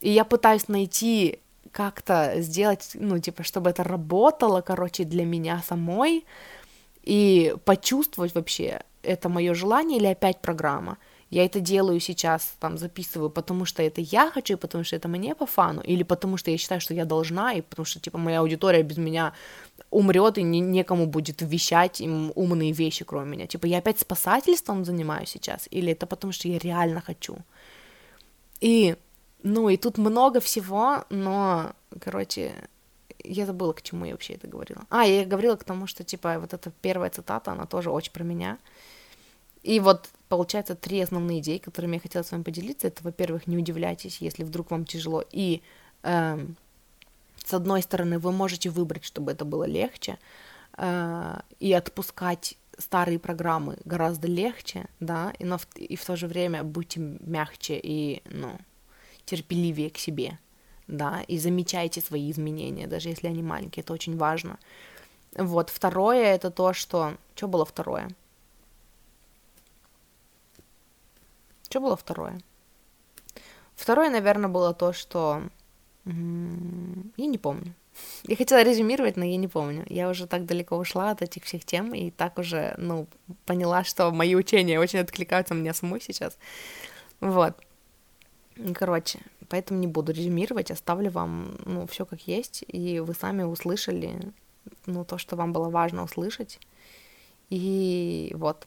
и я пытаюсь найти как-то сделать, ну, типа, чтобы это работало, короче, для меня самой, и почувствовать вообще, это мое желание или опять программа, я это делаю сейчас, там, записываю, потому что это я хочу, и потому что это мне по фану, или потому что я считаю, что я должна, и потому что, типа, моя аудитория без меня умрет, и не, некому будет вещать им умные вещи, кроме меня. Типа, я опять спасательством занимаюсь сейчас, или это потому что я реально хочу. И, ну, и тут много всего, но, короче, я забыла, к чему я вообще это говорила. А, я говорила к тому, что, типа, вот эта первая цитата, она тоже очень про меня. И вот получается три основные идеи, которыми я хотела с вами поделиться. Это, во-первых, не удивляйтесь, если вдруг вам тяжело. И э, с одной стороны, вы можете выбрать, чтобы это было легче, э, и отпускать старые программы гораздо легче, да, и, но в, и в то же время будьте мягче и, ну, терпеливее к себе, да, и замечайте свои изменения, даже если они маленькие, это очень важно. Вот, второе, это то, что... Что было второе? Что было второе? Второе, наверное, было то, что... Я не помню. Я хотела резюмировать, но я не помню. Я уже так далеко ушла от этих всех тем и так уже, ну, поняла, что мои учения очень откликаются мне самой сейчас. Вот. Короче, поэтому не буду резюмировать, оставлю вам, ну, все как есть, и вы сами услышали, ну, то, что вам было важно услышать. И вот.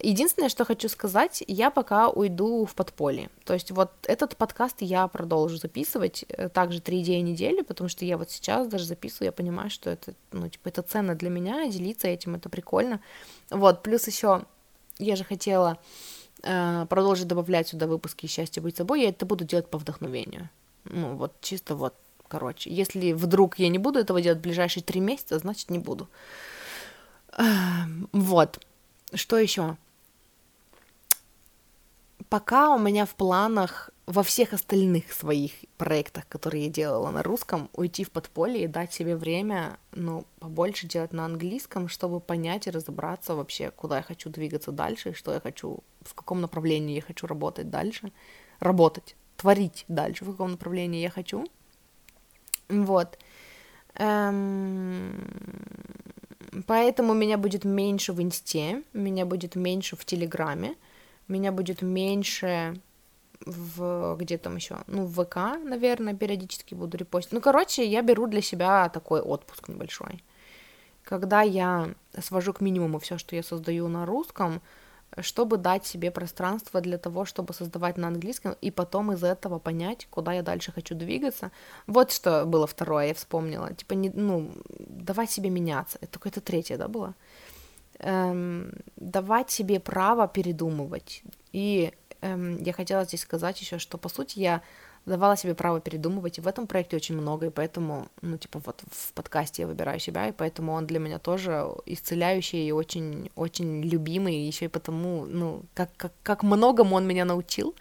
Единственное, что хочу сказать, я пока уйду в подполье. То есть вот этот подкаст я продолжу записывать э, также три идеи недели, потому что я вот сейчас даже записываю, я понимаю, что это, ну, типа, это ценно для меня, делиться этим, это прикольно. Вот, плюс еще я же хотела э, продолжить добавлять сюда выпуски «Счастье быть собой», я это буду делать по вдохновению. Ну, вот чисто вот, короче. Если вдруг я не буду этого делать в ближайшие три месяца, значит, не буду. Вот. Что еще? Пока у меня в планах во всех остальных своих проектах, которые я делала на русском, уйти в подполье и дать себе время, ну, побольше делать на английском, чтобы понять и разобраться вообще, куда я хочу двигаться дальше, что я хочу, в каком направлении я хочу работать дальше, работать, творить дальше, в каком направлении я хочу. Вот. Эм... Поэтому меня будет меньше в Инсте, меня будет меньше в Телеграме, меня будет меньше в где там еще, ну, в ВК, наверное, периодически буду репостить. Ну, короче, я беру для себя такой отпуск небольшой. Когда я свожу к минимуму все, что я создаю на русском, чтобы дать себе пространство для того, чтобы создавать на английском, и потом из этого понять, куда я дальше хочу двигаться. Вот что было второе, я вспомнила. Типа, не, ну, давать себе меняться. Это какое-то третье, да, было? Эм, давать себе право передумывать. И эм, я хотела здесь сказать еще, что, по сути, я давала себе право передумывать, и в этом проекте очень много, и поэтому, ну, типа, вот в подкасте я выбираю себя, и поэтому он для меня тоже исцеляющий и очень, очень любимый, еще и потому, ну, как, как, как многому он меня научил,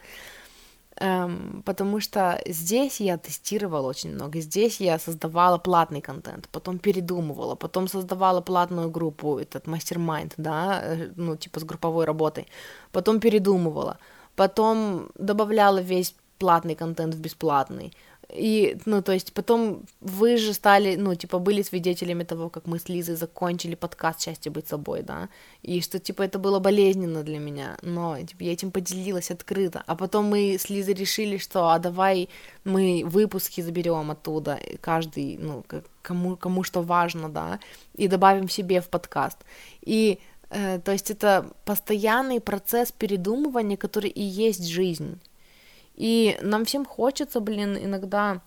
эм, потому что здесь я тестировала очень много, здесь я создавала платный контент, потом передумывала, потом создавала платную группу, этот мастер-майнд, да, э, ну, типа с групповой работой, потом передумывала, потом добавляла весь платный контент в бесплатный, и, ну, то есть потом вы же стали, ну, типа, были свидетелями того, как мы с Лизой закончили подкаст «Счастье быть собой», да, и что, типа, это было болезненно для меня, но, типа, я этим поделилась открыто, а потом мы с Лизой решили, что, а давай мы выпуски заберем оттуда, каждый, ну, кому, кому что важно, да, и добавим себе в подкаст, и э, то есть это постоянный процесс передумывания, который и есть жизнь, и нам всем хочется, блин, иногда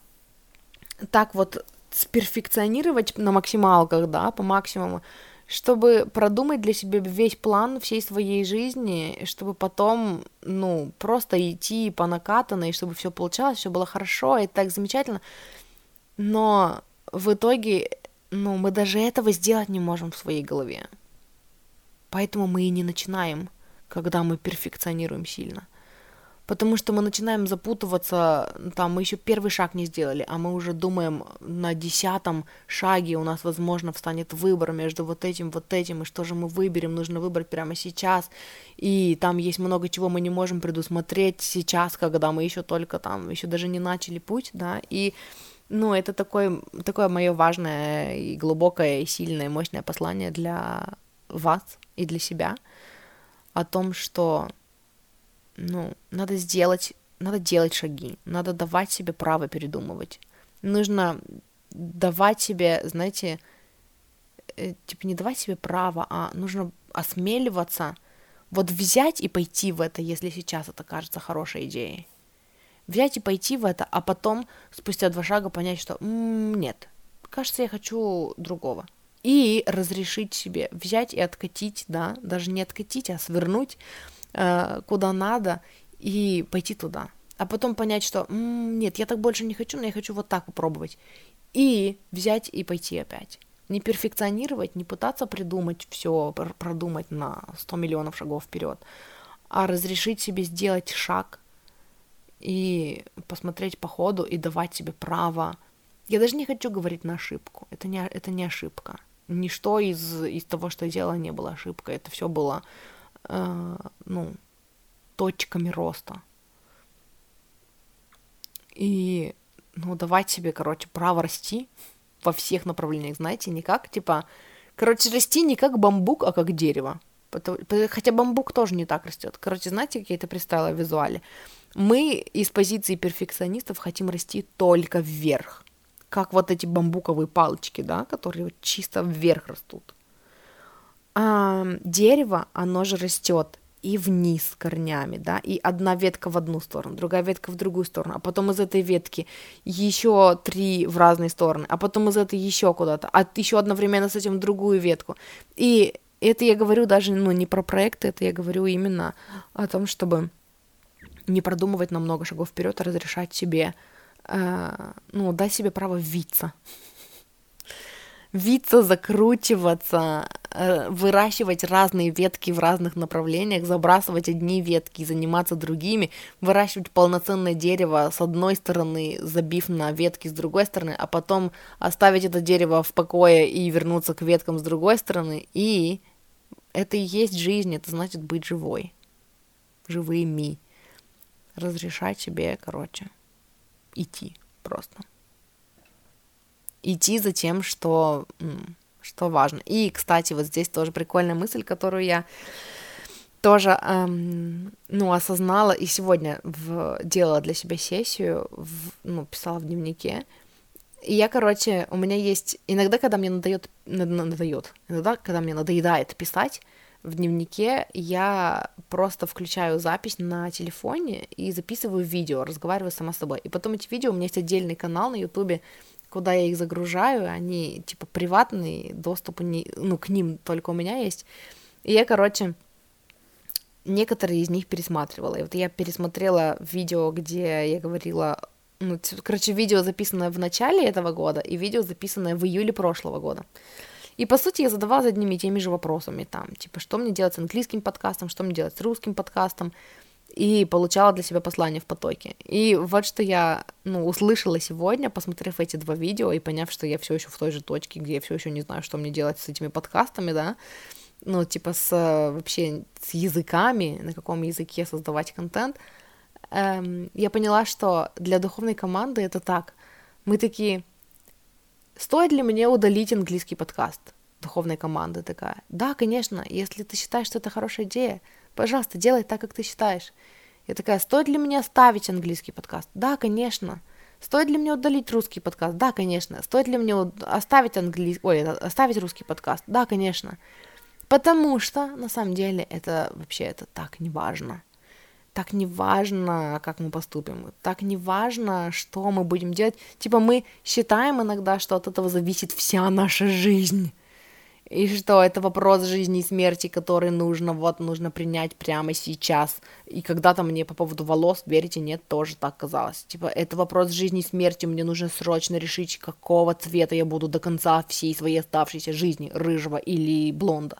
так вот сперфекционировать на максималках, да, по максимуму, чтобы продумать для себя весь план всей своей жизни, чтобы потом, ну, просто идти по накатанной, чтобы все получалось, все было хорошо, и так замечательно. Но в итоге, ну, мы даже этого сделать не можем в своей голове. Поэтому мы и не начинаем, когда мы перфекционируем сильно потому что мы начинаем запутываться, там, мы еще первый шаг не сделали, а мы уже думаем на десятом шаге у нас, возможно, встанет выбор между вот этим, вот этим, и что же мы выберем, нужно выбрать прямо сейчас, и там есть много чего мы не можем предусмотреть сейчас, когда мы еще только там, еще даже не начали путь, да, и ну, это такое, такое мое важное и глубокое, и сильное, и мощное послание для вас и для себя о том, что ну, надо сделать, надо делать шаги, надо давать себе право передумывать. Нужно давать себе, знаете, э, типа не давать себе право, а нужно осмеливаться вот взять и пойти в это, если сейчас это кажется хорошей идеей. Взять и пойти в это, а потом спустя два шага понять, что м-м, нет, кажется, я хочу другого. И разрешить себе взять и откатить, да, даже не откатить, а свернуть куда надо, и пойти туда. А потом понять, что м-м, нет, я так больше не хочу, но я хочу вот так попробовать. И взять и пойти опять. Не перфекционировать, не пытаться придумать все, продумать на 100 миллионов шагов вперед, а разрешить себе сделать шаг и посмотреть по ходу и давать себе право. Я даже не хочу говорить на ошибку. Это не, это не ошибка. Ничто из, из того, что я делала, не было ошибкой. Это все было э, ну, точками роста. И, ну, давать себе, короче, право расти во всех направлениях, знаете, не как, типа, короче, расти не как бамбук, а как дерево. Хотя бамбук тоже не так растет. Короче, знаете, как я это представила в визуале? Мы из позиции перфекционистов хотим расти только вверх. Как вот эти бамбуковые палочки, да, которые чисто вверх растут а, дерево, оно же растет и вниз корнями, да, и одна ветка в одну сторону, другая ветка в другую сторону, а потом из этой ветки еще три в разные стороны, а потом из этой еще куда-то, а еще одновременно с этим другую ветку. И это я говорю даже, ну, не про проекты, это я говорю именно о том, чтобы не продумывать на много шагов вперед, а разрешать себе, э, ну, дать себе право виться виться, закручиваться, э, выращивать разные ветки в разных направлениях, забрасывать одни ветки и заниматься другими, выращивать полноценное дерево с одной стороны, забив на ветки с другой стороны, а потом оставить это дерево в покое и вернуться к веткам с другой стороны. И это и есть жизнь, это значит быть живой, живыми. Разрешать себе, короче, идти просто идти за тем, что, что важно. И, кстати, вот здесь тоже прикольная мысль, которую я тоже, эм, ну, осознала и сегодня в, делала для себя сессию, в, ну, писала в дневнике. И я, короче, у меня есть... Иногда, когда мне надоет... Надоет. Иногда, когда мне надоедает писать, в дневнике я просто включаю запись на телефоне и записываю видео, разговариваю сама с собой. И потом эти видео, у меня есть отдельный канал на ютубе, куда я их загружаю, они типа приватные, доступ не, ну, к ним только у меня есть. И я, короче, некоторые из них пересматривала. И вот я пересмотрела видео, где я говорила, ну, короче, видео, записанное в начале этого года, и видео, записанное в июле прошлого года. И, по сути, я задавалась одними и теми же вопросами там, типа, что мне делать с английским подкастом, что мне делать с русским подкастом, и получала для себя послание в потоке. И вот что я, ну, услышала сегодня, посмотрев эти два видео и поняв, что я все еще в той же точке, где я все еще не знаю, что мне делать с этими подкастами, да, ну, типа с вообще с языками, на каком языке создавать контент, эм, я поняла, что для духовной команды это так. Мы такие, стоит ли мне удалить английский подкаст? Духовной команды такая. Да, конечно, если ты считаешь, что это хорошая идея, пожалуйста, делай так, как ты считаешь. Я такая, стоит ли мне оставить английский подкаст? Да, конечно. Стоит ли мне удалить русский подкаст? Да, конечно. Стоит ли мне оставить английский, ой, оставить русский подкаст? Да, конечно. Потому что, на самом деле, это вообще это так не важно. Так не важно, как мы поступим. Так не важно, что мы будем делать. Типа мы считаем иногда, что от этого зависит вся наша жизнь. И что это вопрос жизни и смерти, который нужно, вот, нужно принять прямо сейчас. И когда-то мне по поводу волос, верите, нет, тоже так казалось. Типа, это вопрос жизни и смерти, мне нужно срочно решить, какого цвета я буду до конца всей своей оставшейся жизни, рыжего или блонда.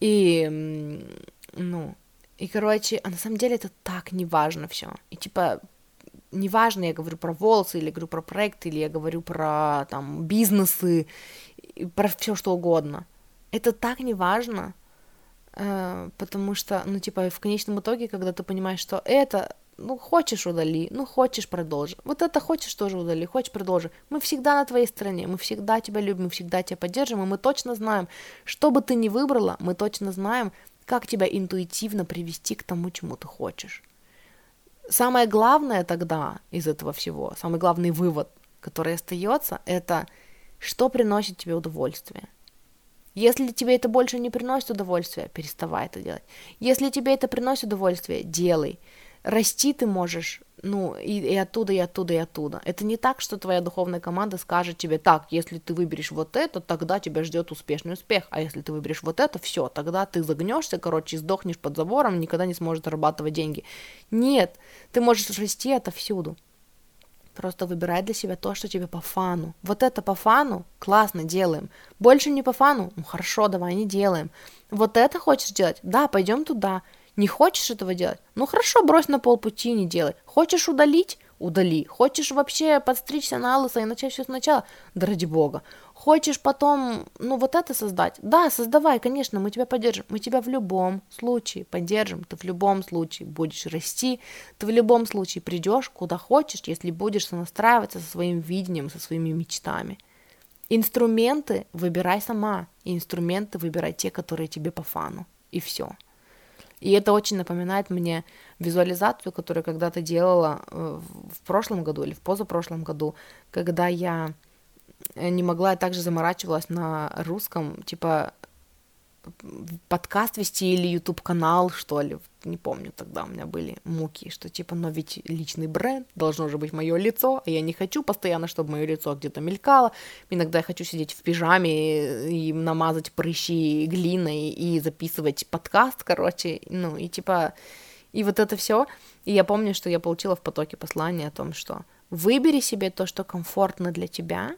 И, ну, и, короче, а на самом деле это так неважно все. И, типа, неважно, я говорю про волосы, или говорю про проекты, или я говорю про, там, бизнесы, про все что угодно. Это так неважно, э, потому что, ну, типа, в конечном итоге, когда ты понимаешь, что это ну, хочешь удали, ну, хочешь продолжи. Вот это хочешь тоже удали, хочешь продолжи. Мы всегда на твоей стороне, мы всегда тебя любим, мы всегда тебя поддержим, и мы точно знаем, что бы ты ни выбрала, мы точно знаем, как тебя интуитивно привести к тому, чему ты хочешь. Самое главное тогда из этого всего, самый главный вывод, который остается, это что приносит тебе удовольствие. Если тебе это больше не приносит удовольствия, переставай это делать. Если тебе это приносит удовольствие, делай расти ты можешь, ну, и, и оттуда, и оттуда, и оттуда. Это не так, что твоя духовная команда скажет тебе, так, если ты выберешь вот это, тогда тебя ждет успешный успех, а если ты выберешь вот это, все, тогда ты загнешься, короче, сдохнешь под забором, никогда не сможешь зарабатывать деньги. Нет, ты можешь расти отовсюду. Просто выбирай для себя то, что тебе по фану. Вот это по фану, классно, делаем. Больше не по фану, ну хорошо, давай не делаем. Вот это хочешь делать? Да, пойдем туда. Не хочешь этого делать? Ну хорошо, брось на полпути, не делай. Хочешь удалить? Удали. Хочешь вообще подстричься на лысо и начать все сначала? Да ради бога. Хочешь потом, ну вот это создать? Да, создавай, конечно, мы тебя поддержим. Мы тебя в любом случае поддержим. Ты в любом случае будешь расти. Ты в любом случае придешь куда хочешь, если будешь сонастраиваться со своим видением, со своими мечтами. Инструменты выбирай сама. инструменты выбирай те, которые тебе по фану. И все. И это очень напоминает мне визуализацию, которую когда-то делала э, в прошлом году или в позапрошлом году, когда я не могла, я также заморачивалась на русском, типа подкаст вести или YouTube канал, что ли. Не помню, тогда у меня были муки, что типа, но ведь личный бренд, должно же быть мое лицо, а я не хочу постоянно, чтобы мое лицо где-то мелькало. Иногда я хочу сидеть в пижаме и намазать прыщи глиной и записывать подкаст, короче, ну и типа, и вот это все. И я помню, что я получила в потоке послание о том, что выбери себе то, что комфортно для тебя,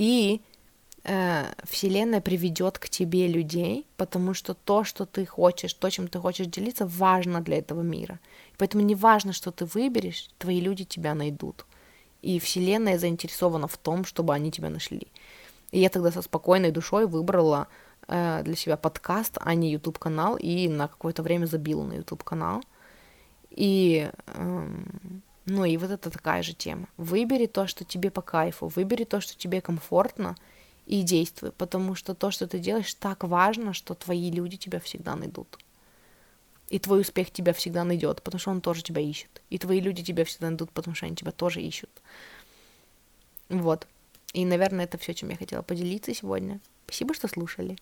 и э, Вселенная приведет к тебе людей, потому что то, что ты хочешь, то, чем ты хочешь делиться, важно для этого мира. Поэтому не важно, что ты выберешь, твои люди тебя найдут. И Вселенная заинтересована в том, чтобы они тебя нашли. И я тогда со спокойной душой выбрала э, для себя подкаст, а не YouTube канал, и на какое-то время забила на YouTube канал. И э, ну и вот это такая же тема. Выбери то, что тебе по кайфу, выбери то, что тебе комфортно, и действуй, потому что то, что ты делаешь, так важно, что твои люди тебя всегда найдут. И твой успех тебя всегда найдет, потому что он тоже тебя ищет. И твои люди тебя всегда найдут, потому что они тебя тоже ищут. Вот. И, наверное, это все, чем я хотела поделиться сегодня. Спасибо, что слушали.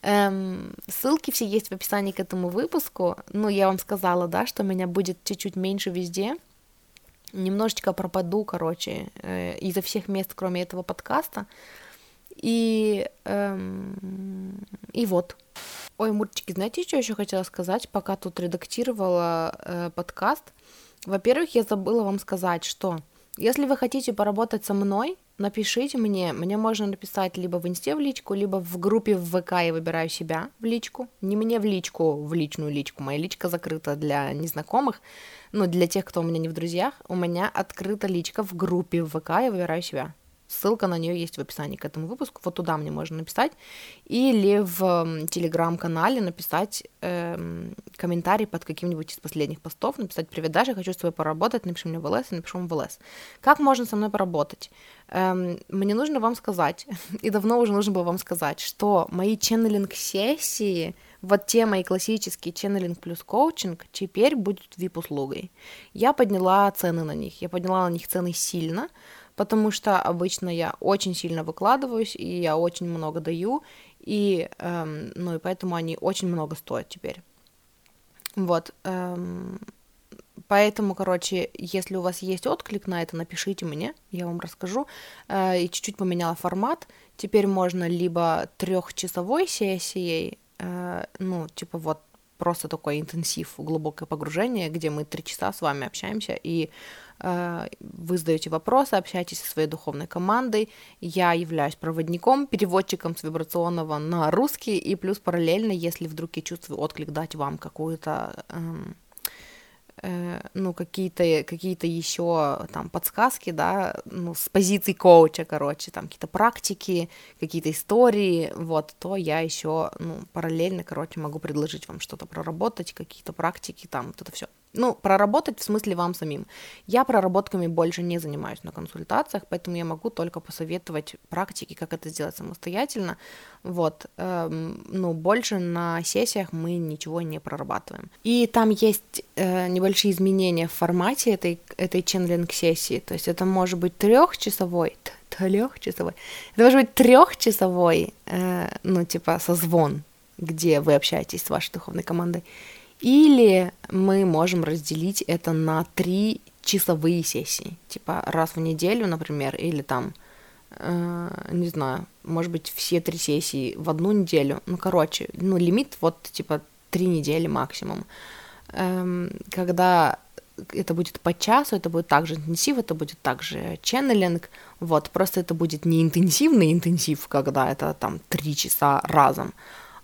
Эм, ссылки все есть в описании к этому выпуску. Ну, я вам сказала, да, что меня будет чуть-чуть меньше везде. Немножечко пропаду, короче, э, изо всех мест, кроме этого подкаста. И, эм, и вот. Ой, Мурчики, знаете, что еще хотела сказать, пока тут редактировала э, подкаст? Во-первых, я забыла вам сказать, что если вы хотите поработать со мной, напишите мне, мне можно написать либо в инсте в личку, либо в группе в ВК я выбираю себя в личку, не мне в личку, в личную личку, моя личка закрыта для незнакомых, но для тех, кто у меня не в друзьях, у меня открыта личка в группе в ВК, я выбираю себя. Ссылка на нее есть в описании к этому выпуску. Вот туда мне можно написать. Или в телеграм-канале написать эм, комментарий под каким-нибудь из последних постов, написать «Привет, Даша, хочу с тобой поработать, напиши мне в ЛС, и напишу вам в ЛС». Как можно со мной поработать? Эм, мне нужно вам сказать, [laughs] и давно уже нужно было вам сказать, что мои ченнелинг-сессии, вот те мои классические ченнелинг плюс коучинг, теперь будут VIP-услугой. Я подняла цены на них, я подняла на них цены сильно, потому что обычно я очень сильно выкладываюсь, и я очень много даю, и, эм, ну, и поэтому они очень много стоят теперь. Вот, эм, поэтому, короче, если у вас есть отклик на это, напишите мне, я вам расскажу. Э, и чуть-чуть поменяла формат. Теперь можно либо трехчасовой сессией, э, ну, типа вот просто такой интенсив, глубокое погружение, где мы три часа с вами общаемся, и вы задаете вопросы, общаетесь со своей духовной командой. Я являюсь проводником, переводчиком с вибрационного на русский, и плюс параллельно, если вдруг я чувствую отклик, дать вам какую-то... Э, Э, ну, какие-то какие еще там подсказки, да, ну, с позиции коуча, короче, там какие-то практики, какие-то истории, вот, то я еще, ну, параллельно, короче, могу предложить вам что-то проработать, какие-то практики, там, вот это все. Ну, проработать в смысле вам самим. Я проработками больше не занимаюсь на консультациях, поэтому я могу только посоветовать практики, как это сделать самостоятельно. Вот, эм, ну, больше на сессиях мы ничего не прорабатываем. И там есть э, небольшие изменения в формате этой, этой ченнелинг-сессии. То есть это может быть трехчасовой, трехчасовой, это может быть трехчасовой, э, ну, типа, созвон, где вы общаетесь с вашей духовной командой или мы можем разделить это на три часовые сессии, типа раз в неделю, например, или там, э, не знаю, может быть, все три сессии в одну неделю. Ну, короче, ну, лимит вот, типа, три недели максимум. Эм, когда это будет по часу, это будет также интенсив, это будет также ченнелинг, вот, просто это будет не интенсивный интенсив, когда это там три часа разом,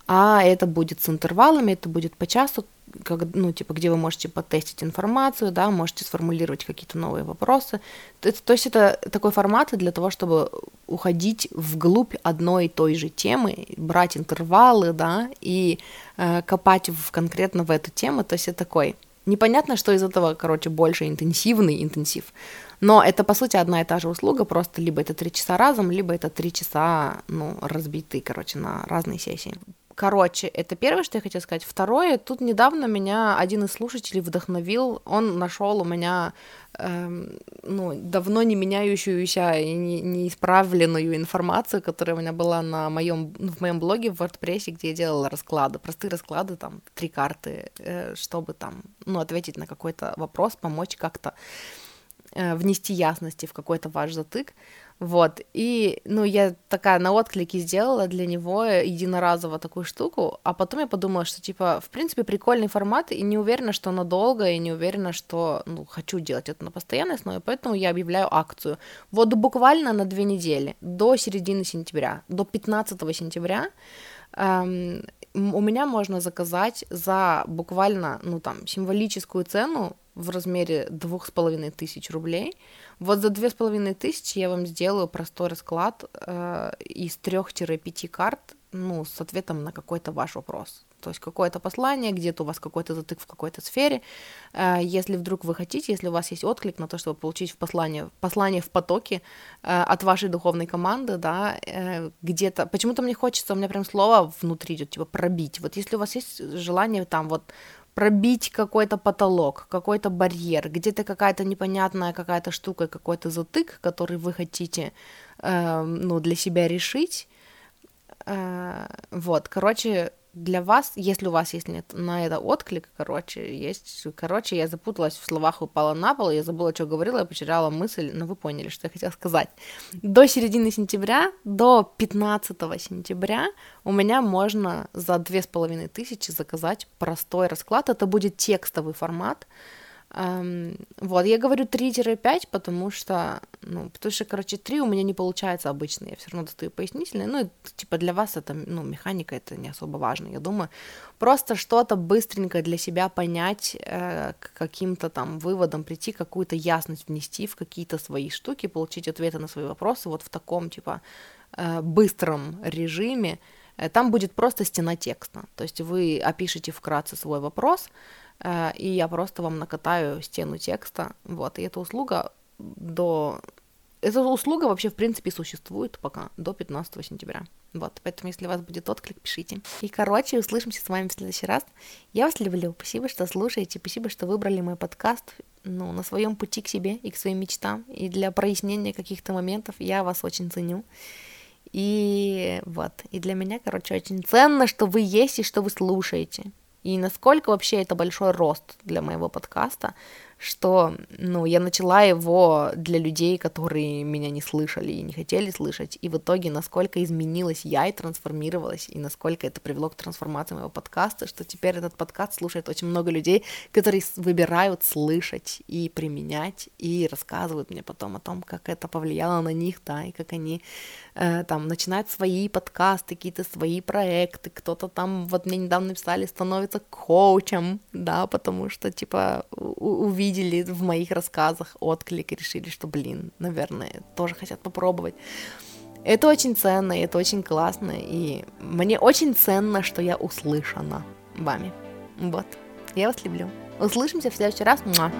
а это будет с интервалами, это будет по часу, как, ну, типа, где вы можете потестить информацию, да, можете сформулировать какие-то новые вопросы. То, то есть это такой формат для того, чтобы уходить вглубь одной и той же темы, брать интервалы, да, и э, копать в, конкретно в эту тему. То есть это такой непонятно, что из этого, короче, больше интенсивный интенсив. Но это, по сути, одна и та же услуга, просто либо это три часа разом, либо это три часа, ну, разбитые, короче, на разные сессии. Короче, это первое, что я хотела сказать. Второе, тут недавно меня один из слушателей вдохновил. Он нашел у меня эм, ну, давно не меняющуюся и не, не исправленную информацию, которая у меня была на моем, ну, в моем блоге в WordPress, где я делала расклады, простые расклады, там, три карты, э, чтобы там, ну, ответить на какой-то вопрос, помочь как-то э, внести ясности в какой-то ваш затык. Вот, и, ну, я такая на отклике сделала для него единоразово такую штуку, а потом я подумала, что, типа, в принципе, прикольный формат, и не уверена, что надолго, и не уверена, что, ну, хочу делать это на постоянной основе, поэтому я объявляю акцию. Вот буквально на две недели, до середины сентября, до 15 сентября, эм, у меня можно заказать за буквально, ну, там, символическую цену в размере двух с половиной тысяч рублей – вот за две с половиной тысячи я вам сделаю простой расклад э, из трех-пяти карт, ну, с ответом на какой-то ваш вопрос. То есть какое-то послание, где-то у вас какой-то затык в какой-то сфере. Э, если вдруг вы хотите, если у вас есть отклик на то, чтобы получить в послание, послание в потоке э, от вашей духовной команды, да, э, где-то... Почему-то мне хочется, у меня прям слово внутри идет, типа пробить. Вот если у вас есть желание там вот пробить какой-то потолок, какой-то барьер, где-то какая-то непонятная какая-то штука, какой-то затык, который вы хотите, э, ну, для себя решить. Э, вот, короче, для вас, если у вас есть нет на это отклик, короче, есть, короче, я запуталась в словах, упала на пол, я забыла, что говорила, я потеряла мысль, но вы поняли, что я хотела сказать. До середины сентября, до 15 сентября у меня можно за две с половиной тысячи заказать простой расклад, это будет текстовый формат, вот, я говорю 3-5, потому что, ну, потому что, короче, 3 у меня не получается обычно, я все равно достаю пояснительные, ну, типа для вас это, ну, механика, это не особо важно, я думаю, просто что-то быстренько для себя понять, э, к каким-то там выводам прийти, какую-то ясность внести в какие-то свои штуки, получить ответы на свои вопросы вот в таком, типа, э, быстром режиме, э, там будет просто стена текста, то есть вы опишете вкратце свой вопрос, и я просто вам накатаю стену текста, вот, и эта услуга до... Эта услуга вообще, в принципе, существует пока до 15 сентября. Вот, поэтому, если у вас будет отклик, пишите. И, короче, услышимся с вами в следующий раз. Я вас люблю. Спасибо, что слушаете. Спасибо, что выбрали мой подкаст ну, на своем пути к себе и к своим мечтам. И для прояснения каких-то моментов я вас очень ценю. И вот, и для меня, короче, очень ценно, что вы есть и что вы слушаете и насколько вообще это большой рост для моего подкаста, что, ну, я начала его для людей, которые меня не слышали и не хотели слышать, и в итоге насколько изменилась я и трансформировалась, и насколько это привело к трансформации моего подкаста, что теперь этот подкаст слушает очень много людей, которые выбирают слышать и применять, и рассказывают мне потом о том, как это повлияло на них, да, и как они э, там начинают свои подкасты, какие-то свои проекты, кто-то там, вот мне недавно написали, становится коучем, да, потому что, типа, увидели увидели в моих рассказах отклик и решили, что, блин, наверное, тоже хотят попробовать. Это очень ценно, это очень классно, и мне очень ценно, что я услышана вами. Вот. Я вас люблю. Услышимся в следующий раз. Муа.